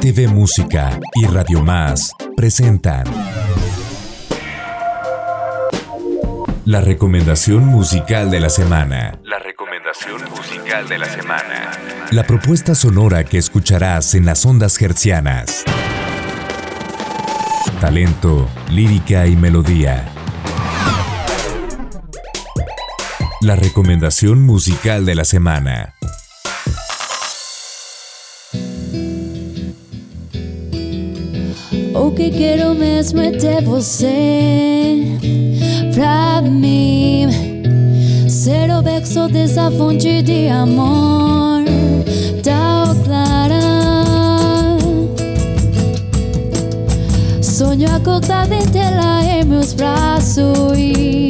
RTV Música y Radio Más presentan la recomendación musical de la semana. La recomendación musical de la semana. La propuesta sonora que escucharás en las ondas hercianas. Talento, lírica y melodía. La recomendación musical de la semana. O que quero mesmo é ter você pra mim. Ser o beco dessa fonte de amor tão clara. Sonho acordado em tela em meus braços.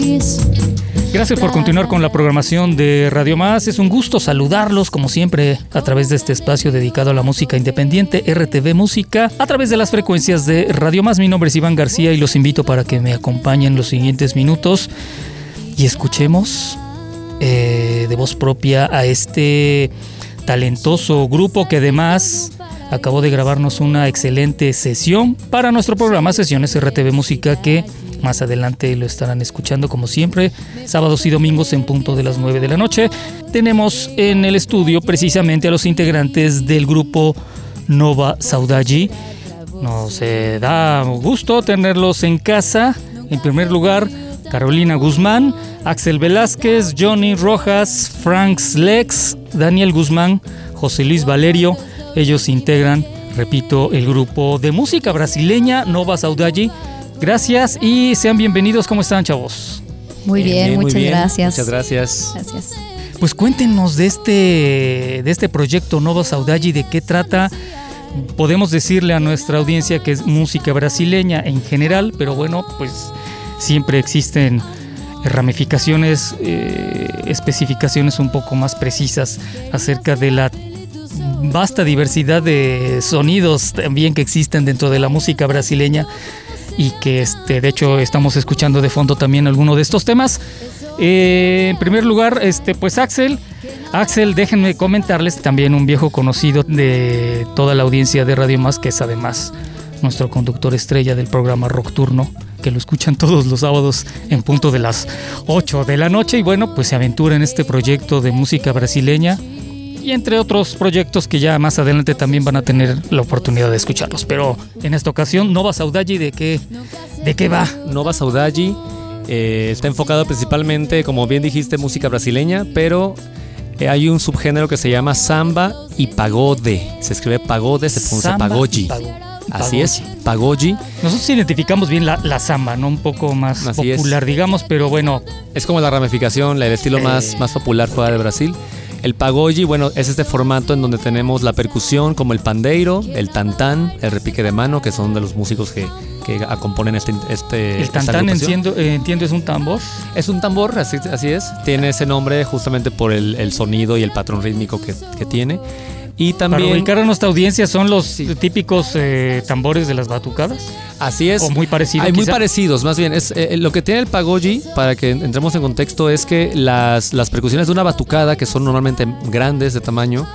Gracias por continuar con la programación de Radio Más. Es un gusto saludarlos, como siempre, a través de este espacio dedicado a la música independiente, RTV Música, a través de las frecuencias de Radio Más. Mi nombre es Iván García y los invito para que me acompañen los siguientes minutos y escuchemos eh, de voz propia a este talentoso grupo que además acabó de grabarnos una excelente sesión para nuestro programa Sesiones RTV Música que más adelante lo estarán escuchando como siempre, sábados y domingos en punto de las 9 de la noche. Tenemos en el estudio precisamente a los integrantes del grupo Nova Saudaji. Nos eh, da gusto tenerlos en casa. En primer lugar, Carolina Guzmán, Axel Velázquez, Johnny Rojas, Franks Lex, Daniel Guzmán, José Luis Valerio. Ellos integran, repito, el grupo de música brasileña Nova Saudaji Gracias y sean bienvenidos. ¿Cómo están, chavos? Muy bien, bien, muy muchas bien. gracias. Muchas gracias. Gracias. Pues cuéntenos de este, de este proyecto Nova Saudade, de qué trata. Podemos decirle a nuestra audiencia que es música brasileña en general, pero bueno, pues siempre existen ramificaciones, eh, especificaciones un poco más precisas acerca de la vasta diversidad de sonidos también que existen dentro de la música brasileña y que este, de hecho estamos escuchando de fondo también alguno de estos temas. Eh, en primer lugar, este, pues Axel, Axel, déjenme comentarles también un viejo conocido de toda la audiencia de Radio Más, que es además nuestro conductor estrella del programa Rockturno, que lo escuchan todos los sábados en punto de las 8 de la noche. Y bueno, pues se aventura en este proyecto de música brasileña y entre otros proyectos que ya más adelante también van a tener la oportunidad de escucharlos. Pero en esta ocasión, Nova Saudade, ¿de qué, de qué va? Nova Saudade eh, está enfocado principalmente, como bien dijiste, música brasileña, pero eh, hay un subgénero que se llama samba y pagode. Se escribe pagode, se pronuncia pagoji. Así es, pagoji. Nosotros identificamos bien la, la samba, ¿no? Un poco más Así es. popular, digamos, pero bueno, Es como la ramificación, el estilo Eh. más, más popular fuera de Brasil. El pagoji, bueno, es este formato en donde tenemos la percusión como el pandeiro, el tantán, el repique de mano, que son de los músicos que, que componen este, este el tantán, entiendo, eh, entiendo, es un tambor. Es un tambor, así, así es. Tiene ese nombre justamente por el, el sonido y el patrón rítmico que, que tiene. Y Para también, ubicar a nuestra audiencia, son los típicos eh, tambores de las batucadas. así es. O muy parecido. Hay muy parecidos, más bien. Es, eh, lo que tiene el pagoji, para que entremos en contexto, es que las, las percusiones de una batucada, que son normalmente grandes de tamaño,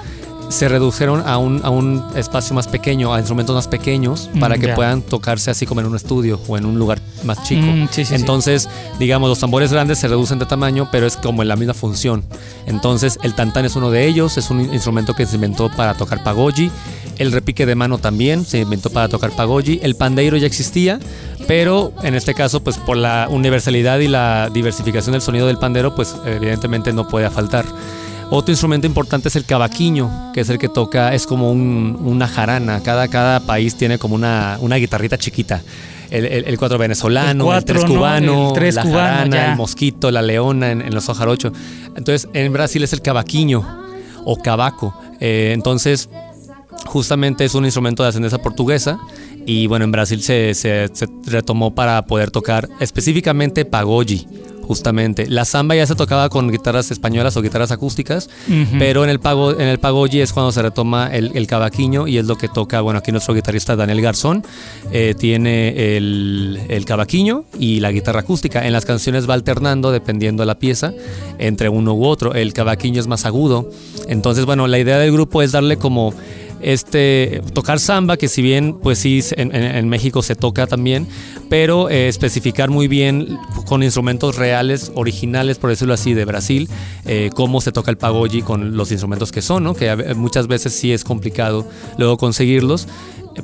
se redujeron a un, a un espacio más pequeño, a instrumentos más pequeños, Mm, para que puedan tocarse así como en un estudio o en un lugar más chico. Mm, sí, sí, sí. Entonces, digamos, los tambores grandes se reducen de tamaño, pero es como en la misma función. Entonces, el tantán es uno de ellos, es un instrumento que se inventó para tocar pagoji. El repique de mano también se inventó para tocar pagoji. El pandeiro ya existía, pero en este caso, pues por la universalidad y la diversificación del sonido del pandero, pues evidentemente no puede faltar. Otro instrumento importante es el cavaquinho, que es el que toca, es como un- una jarana. Cada, cada país tiene como una, una guitarrita chiquita. El, el- el cuatro venezolano, El el, cuatro, tres ¿no? cubano, El tres la cubano, jarana, ya. el mosquito, la leona en, en los jarocho. Entonces, en Brasil es el cavaquinho o cavaco. Eh, entonces, justamente es un instrumento de ascendencia portuguesa y bueno, en Brasil se, se- se retomó para poder tocar específicamente pagoji, justamente. La samba ya se tocaba con guitarras españolas o guitarras acústicas, pero en el, pago, en el pagoji es cuando se retoma el, el cavaquinho y es lo que toca, bueno, aquí nuestro guitarrista Daniel Garzón eh, tiene el, el cavaquinho y la guitarra acústica. En las canciones va alternando dependiendo de la pieza entre uno u otro. El cavaquinho es más agudo. Entonces, bueno, la idea del grupo es darle como este tocar samba, que si bien pues sí en, en- en México se toca también, pero eh, especificar muy bien con instrumentos reales, originales, por decirlo así, de Brasil, eh, cómo se toca el pagode con los instrumentos que son, ¿no? Que muchas veces sí es complicado luego conseguirlos.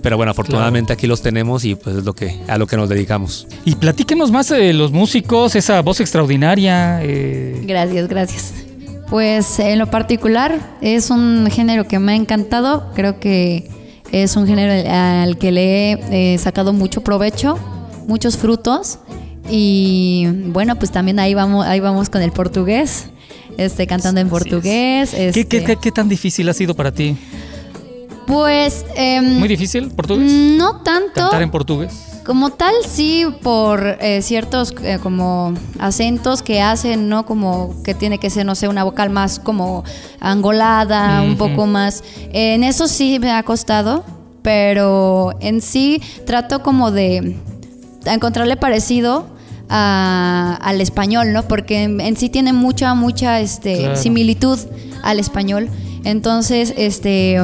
Pero bueno, afortunadamente aquí los tenemos y pues es lo que, a lo que nos dedicamos. Y platíquenos más de los músicos, esa voz extraordinaria. eh, Gracias, gracias. Pues en lo particular es un género que me ha encantado. Creo que es un género al que le he eh, sacado mucho provecho, muchos frutos. Y bueno, pues también ahí vamos, ahí vamos con el portugués, este, cantando en es. portugués. ¿qué, este, qué- qué- qué tan difícil ha sido para ti? Pues em, ¿Muy difícil portugués? no tanto. ¿Cantar en portugués? Como tal, sí, por eh, ciertos eh, como acentos que hacen, ¿no? Como que tiene que ser, no sé, una vocal más como angolada, un poco más. en eso sí me ha costado, pero en sí trato como de encontrarle parecido a- al español, ¿no? Porque en, en sí tiene mucha, mucha este, Claro. similitud al español. Entonces, este,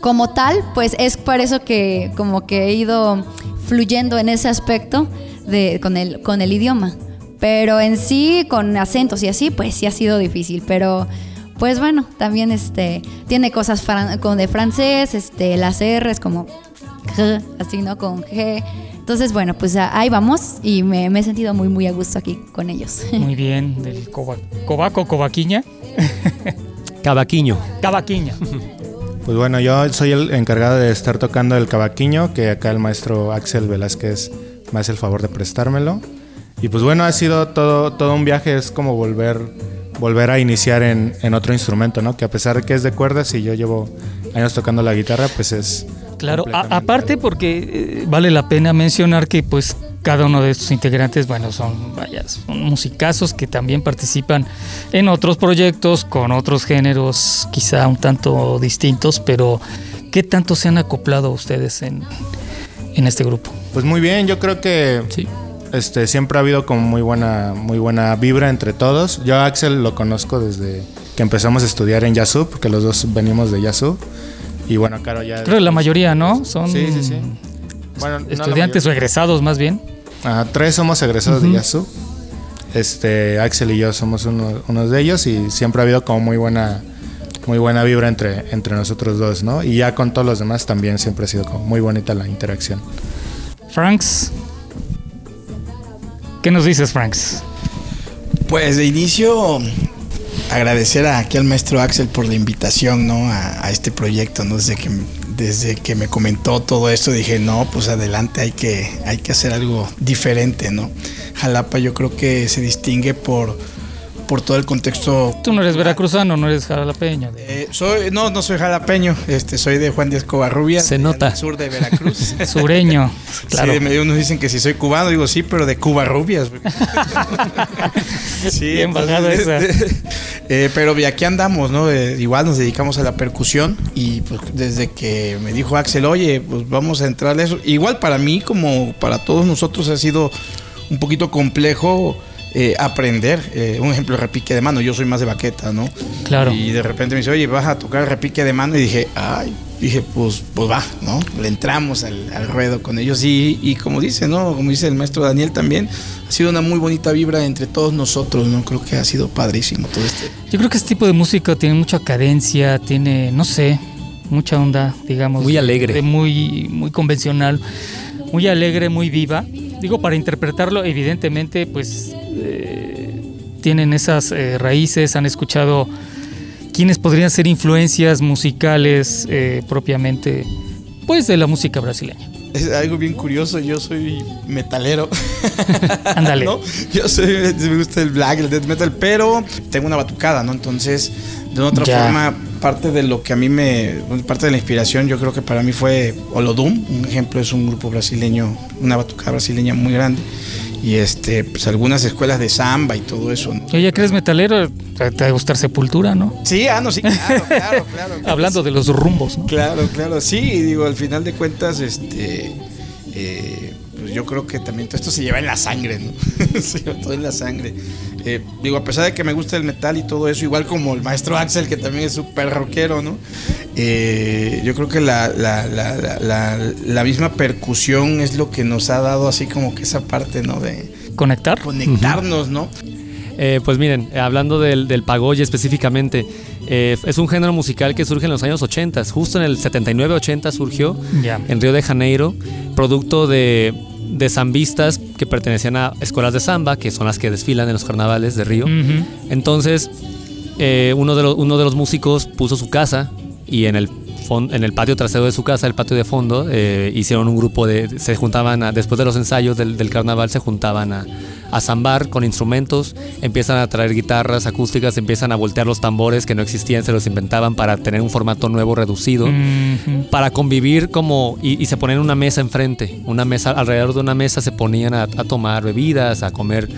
como tal, pues es por eso que como que he ido fluyendo en ese aspecto de, con, el, con el idioma. Pero en sí, con acentos y así, pues sí ha sido difícil. Pero, pues bueno, también este, tiene cosas fran- con de francés, este, las R's como G, así, ¿no? Con G. Entonces, bueno, pues ahí vamos y me, me he sentido muy, muy a gusto aquí con ellos. Muy bien, del coba- cobaco, cobaquiña. Cavaquiño. Cavaquiña. Pues bueno, yo soy el encargado de estar tocando el cavaquinho, que acá el maestro Axel Velázquez me hace el favor de prestármelo. Y pues bueno, ha sido todo, todo un viaje, es como volver, volver a iniciar en, en otro instrumento, ¿no? Que a pesar de que es de cuerdas y yo llevo años tocando la guitarra, pues es... Claro, aparte porque eh, vale la pena mencionar que pues cada uno de estos integrantes, bueno, son, vaya, son musicazos que también participan en otros proyectos con otros géneros quizá un tanto distintos, pero ¿qué tanto se han acoplado ustedes en, en este grupo? Pues muy bien, yo creo que Sí. este, siempre ha habido como muy buena, muy buena vibra entre todos. Yo a Axel lo conozco desde que empezamos a estudiar en Yasub, porque los dos venimos de Yasub. Y bueno, Caro ya... Creo que la mayoría, ¿no? Son Sí, sí, sí. Bueno, no estudiantes o egresados más bien. Ajá, tres somos egresados de Yasu. Este, Axel y yo somos uno- unos de ellos y siempre ha habido como muy buena, muy buena vibra entre, entre nosotros dos, ¿no? Y ya con todos los demás también siempre ha sido como muy bonita la interacción. Franks. ¿Qué nos dices, Franks? Pues de inicio agradecer aquí al maestro Axel por la invitación, ¿no? A, a este proyecto, ¿no? Desde que, desde que me comentó todo esto dije, no, pues adelante, hay que, hay que hacer algo diferente, ¿no? Jalapa yo creo que se distingue por, por todo el contexto Tú no eres veracruzano, no eres jalapeño. Eh, soy, no, no soy jalapeño, este, soy de Juan Díaz Covarrubias, Se nota. del sur de Veracruz. Sureño. Claro. Sí, me- unos dicen que si soy cubano, digo sí, pero de Cubarrubias. sí, Bien bajada esa. eh, pero aquí andamos, ¿no? Eh, igual nos dedicamos a la percusión y pues desde que me dijo Axel, oye, pues vamos a entrar a eso. Igual para mí, como para todos nosotros, ha sido un poquito complejo eh, aprender. Eh, un ejemplo, repique de mano. Yo soy más de baqueta, ¿no? Claro. Y de repente me dice, oye, vas a tocar repique de mano. Y dije, ay, dije, pues, pues va, ¿no? Le entramos al, al ruedo con ellos. Y, y como dice, ¿no? Como dice el maestro Daniel también, ha sido una muy bonita vibra entre todos nosotros, ¿no? Creo que ha sido padrísimo todo este. Yo creo que este tipo de música tiene mucha cadencia, tiene, no sé, mucha onda, digamos. Muy alegre. de muy, muy convencional, muy alegre, muy viva. Digo, para interpretarlo, evidentemente, pues eh, tienen esas eh, raíces, han escuchado quiénes podrían ser influencias musicales eh, propiamente, pues de la música brasileña. Es algo bien curioso, yo soy metalero. Ándale. ¿no? Yo soy, me gusta el black, el death metal, pero tengo una batucada, ¿no? Entonces, de otra Ya. forma, parte de lo que a mí me. Parte de la inspiración, yo creo que para mí fue Olodum. Un ejemplo es un grupo brasileño, una batucada brasileña muy grande. Y este, pues algunas escuelas de samba y todo eso, ¿no? Oye, ¿crees metalero? Te te va a gustar Sepultura, ¿no? Sí, ah, no, sí, claro, claro, claro. Hablando de los rumbos, ¿no? Claro, claro, sí, digo, al final de cuentas, este, eh, pues yo creo que también todo esto se lleva en la sangre, ¿no? se lleva todo en la sangre. Eh, digo, a pesar de que me gusta el metal y todo eso, igual como el maestro Axel, que también es súper rockero, ¿no? eh, yo creo que la, la, la, la, la misma percusión es lo que nos ha dado así como que esa parte, ¿no? De Conectar. conectarnos, ¿no? Eh, pues miren, hablando del, del pagoye específicamente, eh, es un género musical que surge en los años 80, justo en el 79-80 surgió en Río de Janeiro, producto de, de zambistas que pertenecían a escuelas de samba, que son las que desfilan en los carnavales de Río. Entonces, eh, uno, de los, uno de los músicos puso su casa y en el, en el patio trasero de su casa, el patio de fondo, eh, hicieron un grupo de... Se juntaban, a- después de los ensayos del, del carnaval, se juntaban a, a zambar con instrumentos, empiezan a traer guitarras acústicas, empiezan a voltear los tambores que no existían, se los inventaban para tener un formato nuevo reducido para convivir como y, y se ponían una mesa enfrente, una mesa alrededor de una mesa se ponían a, a tomar bebidas, a comer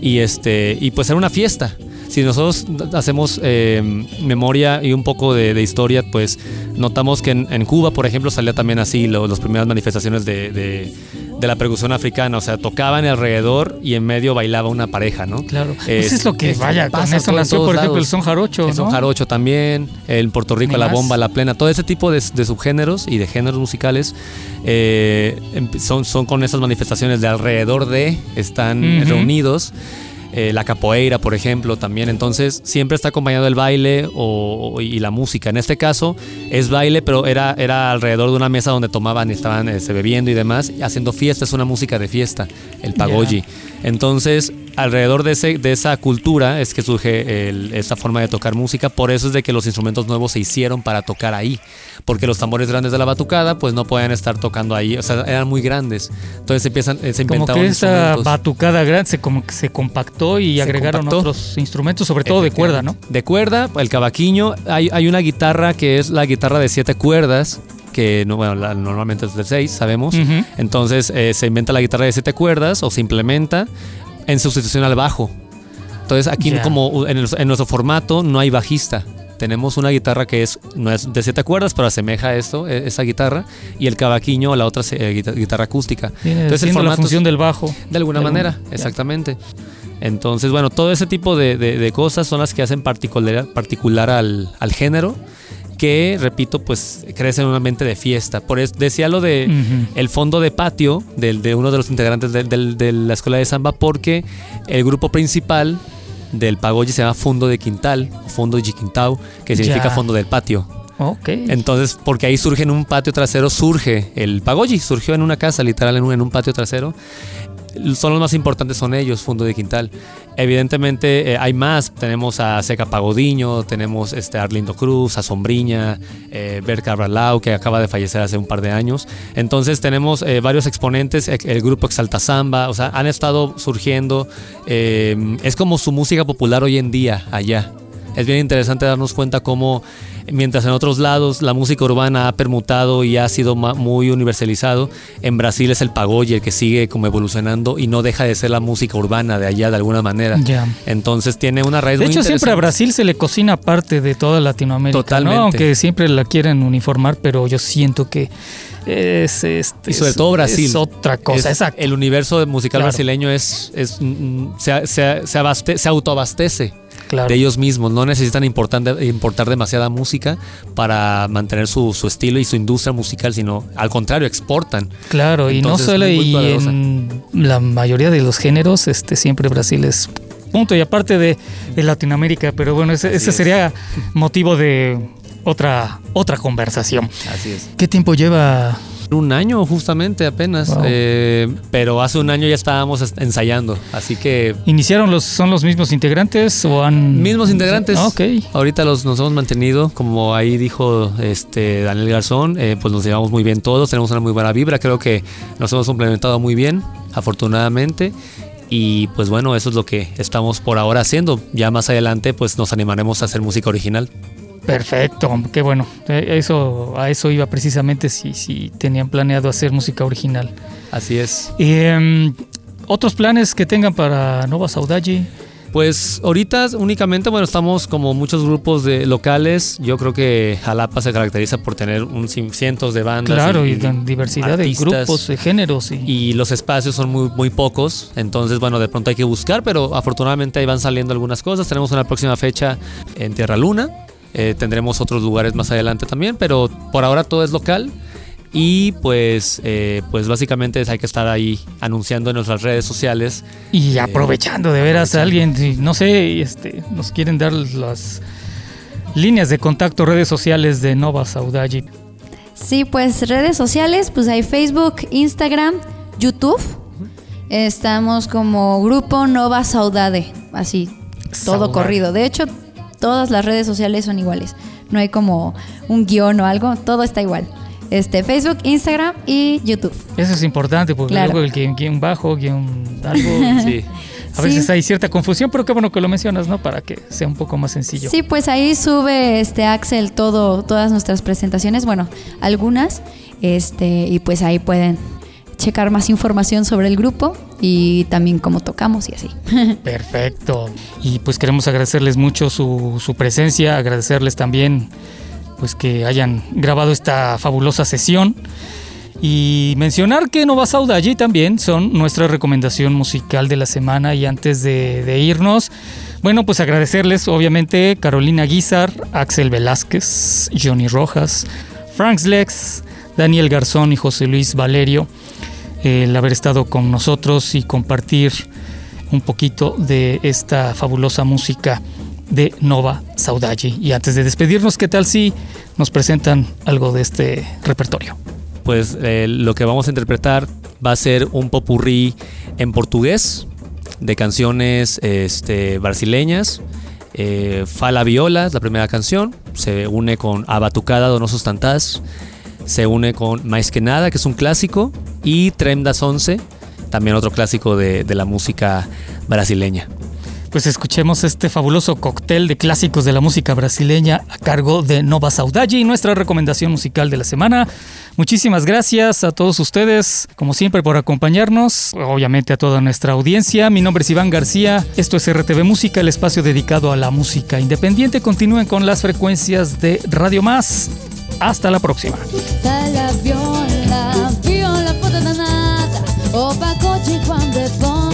y este y pues era una fiesta. Si nosotros hacemos eh, memoria y un poco de, de historia, pues notamos que en, en Cuba, por ejemplo, salía también así lo- las primeras manifestaciones de, de- de la percusión africana. O sea, tocaban alrededor y en medio bailaba una pareja, ¿no? Claro. Es- Pues es lo que es- vaya, con pasa eso nació, todos por ejemplo, el son jarocho, El son ¿no? jarocho también, en Puerto Rico la bomba, la plena, todo ese tipo de, de subgéneros y de géneros musicales eh, em- son, son con esas manifestaciones de alrededor de, están reunidos. Eh, la capoeira, por ejemplo, también. Entonces, siempre está acompañado el baile o, y la música. En este caso, es baile, pero era, era alrededor de una mesa donde tomaban y estaban este, bebiendo y demás, haciendo fiesta. Es una música de fiesta, el pagoji. Entonces, alrededor de, ese, de esa cultura es que surge el- esta forma de tocar música. Por eso es de que los instrumentos nuevos se hicieron para tocar ahí. Porque los tambores grandes de la batucada, pues no podían estar tocando ahí. O sea, eran muy grandes. Entonces empiezan, eh, se Como inventaban que esa batucada grande se, como que se compactó y Se agregaron compactó. otros instrumentos, sobre todo de cuerda, ¿no? De cuerda, el cavaquinho. Hay, hay una guitarra que es la guitarra de siete cuerdas, que no, bueno, la- normalmente es de seis, sabemos. Entonces eh, se inventa la guitarra de siete cuerdas o se implementa en sustitución al bajo. Entonces aquí como en, el- en nuestro formato no hay bajista. Tenemos una guitarra que es, no es de siete cuerdas, pero asemeja a esto, e- esa guitarra, y el cavaquinho, la otra eh, guita- guitarra acústica. Entonces el la es- función del bajo. de alguna De manera, exactamente. Entonces, bueno, todo ese tipo de, de- de cosas son las que hacen particular, particular al, al género, que, repito, pues crece en un ambiente de fiesta. Por eso decía lo de el fondo de patio del- de uno de los integrantes de, la escuela de samba, porque el grupo principal del Pagoyi se llama Fondo de Quintal, Fondo de Quintao, que significa Ya. fondo del patio. Ok. Entonces, porque ahí surge en un patio trasero, surge el Pagoyi, surgió en una casa, literal, en un, en un patio trasero. Son los más importantes, son ellos, Fondo de Quintal. Evidentemente eh, hay más, tenemos a Seca Pagodiño, tenemos este, a Arlindo Cruz, a Sombriña, eh, Cabralao, que acaba de fallecer hace un par de años. Entonces tenemos eh, varios exponentes, el grupo Exalta Samba, o sea, han estado surgiendo. eh, es como su música popular hoy en día allá. Es bien interesante darnos cuenta cómo, mientras en otros lados la música urbana ha permutado y ha sido muy universalizado, en Brasil es el pagoy el que sigue como evolucionando y no deja de ser la música urbana de allá de alguna manera. Entonces tiene una raíz De muy hecho, siempre a. Brasil se le cocina parte de toda Latinoamérica, Totalmente. ¿no? Aunque siempre la quieren uniformar, pero yo siento que es este Y sobre es- todo Brasil. Es otra cosa, Es- exacto. El universo musical Claro. brasileño es, es mm, se, se, se, abaste- se autoabastece Claro. de ellos mismos. No necesitan importar, importar demasiada música para mantener su, su estilo y su industria musical, sino al contrario, exportan. Claro, y no solo y en la mayoría de los géneros, este siempre Brasil es punto y aparte de, de Latinoamérica, pero bueno, ese, ese es. sería motivo de otra otra conversación. Así es. ¿Qué tiempo lleva? Un año justamente apenas, Wow. eh, pero hace un año ya estábamos est- ensayando, así que ¿Iniciaron los son los mismos integrantes o han mismos integrantes. Ah, Ok. Ahorita los nos hemos mantenido, como ahí dijo este Daniel Garzón, eh, pues nos llevamos muy bien todos, tenemos una muy buena vibra, creo que nos hemos complementado muy bien, afortunadamente. Y pues bueno, eso es lo que estamos por ahora haciendo. Ya más adelante pues nos animaremos a hacer música original. Perfecto, qué bueno. Eh, Eso, a eso iba precisamente si, si tenían planeado hacer música original. Así es. Y, em, Otros planes que tengan para Nova Saudade. Pues ahorita únicamente, bueno, estamos como muchos grupos de locales. Yo creo que Jalapa se caracteriza por tener un cientos de bandas. Claro, y, con diversidad de grupos, de géneros. Y, y los espacios son muy, muy pocos. Entonces, bueno, de pronto hay que buscar, pero afortunadamente ahí van saliendo algunas cosas. Tenemos una próxima fecha en Tierra Luna. Eh, tendremos otros lugares más adelante también, pero por ahora todo es local. Y pues, eh, pues básicamente hay que estar ahí anunciando en nuestras redes sociales. Y aprovechando de veras a alguien, no sé, este, nos quieren dar las líneas de contacto, redes sociales de Nova Saudade. Sí, pues redes sociales, pues hay Facebook, Instagram, YouTube. Estamos como Grupo Nova Saudade, así, todo Saudade. corrido. De hecho, todas las redes sociales son iguales. No hay como un guion o algo, todo está igual. Este, Facebook, Instagram y YouTube. Eso es importante porque Claro. luego el guion, guion bajo, guion algo, Sí. a veces Sí. hay cierta confusión, pero qué bueno que lo mencionas, ¿no? Para que sea un poco más sencillo. Sí, pues ahí sube este Axel todo, todas nuestras presentaciones, bueno, algunas, este, y pues ahí pueden checar más información sobre el grupo y también cómo tocamos y así. Perfecto. Y pues queremos agradecerles mucho su, su presencia, agradecerles también pues que hayan grabado esta fabulosa sesión y mencionar que Nova Sauda allí también son nuestra recomendación musical de la semana y antes de, irnos, bueno pues agradecerles obviamente Carolina Guizar, Axel Velázquez, Johnny Rojas, Franks Lex, Daniel Garzón y José Luis Valerio el haber estado con nosotros y compartir un poquito de esta fabulosa música de Nova Saudade. Y antes de despedirnos, ¿qué tal si nos presentan algo de este repertorio? Pues eh, lo que vamos a interpretar va a ser un popurrí en portugués de canciones este, brasileñas. Eh, Fala Viola es la primera canción, se une con A Batucada Donosos Tantás, se une con Mais que Nada, que es un clásico, y Trem das Once, también otro clásico de, de la música brasileña. Pues escuchemos este fabuloso cóctel de clásicos de la música brasileña a cargo de Nova Saudade y nuestra recomendación musical de la semana. Muchísimas gracias a todos ustedes, como siempre, por acompañarnos, obviamente a toda nuestra audiencia. Mi nombre es Iván García, esto es RTV Música, el espacio dedicado a la música independiente. Continúen con las frecuencias de Radio Más. Hasta la próxima. O pagode quando é bom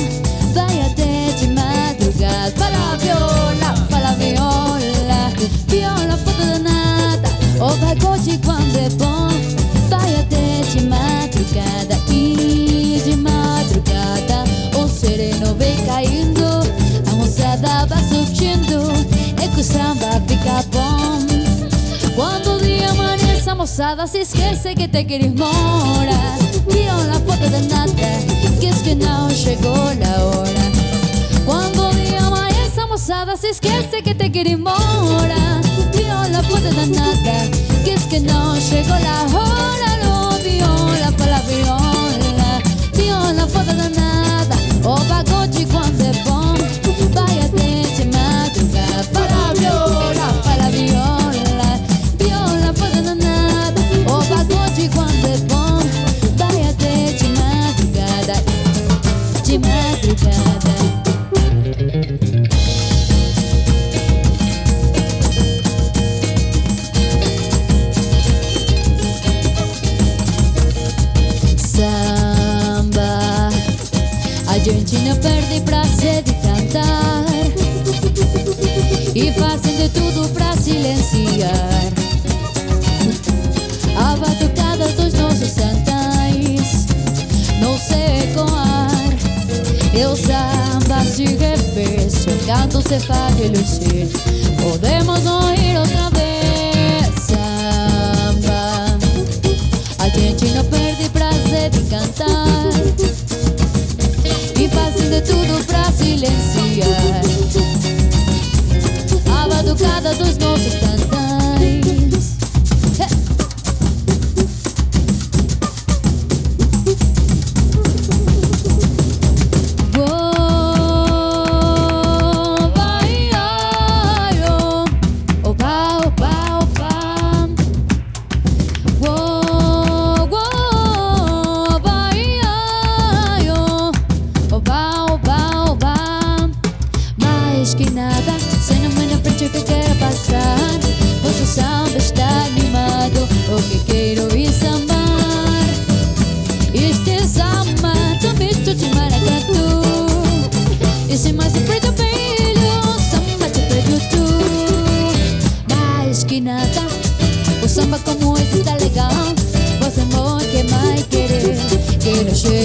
Vai até de madrugada. Fala viola, fala viola Viola foda danada. O pagode quando é bom Vai até de madrugada. E de madrugada O sereno vem caindo A moçada vai surgindo É que o samba fica bom amanhece, a moçada se esquece que te queres morar. Viola foto de nada, que es que não chegou a hora. Quando o dia amanhece, a moçada se esquece que te queres morar. Viola foto de nada, que es que não chegou a hora. Silenciar a batucada dos nossos santais. Não sei ecoar, eu samba repete, o canto se faz relucir. Podemos ouvir outra vez samba. A gente não perde prazer de cantar e fazem de tudo pra silenciar batucada dos nossos cantais. You a ship.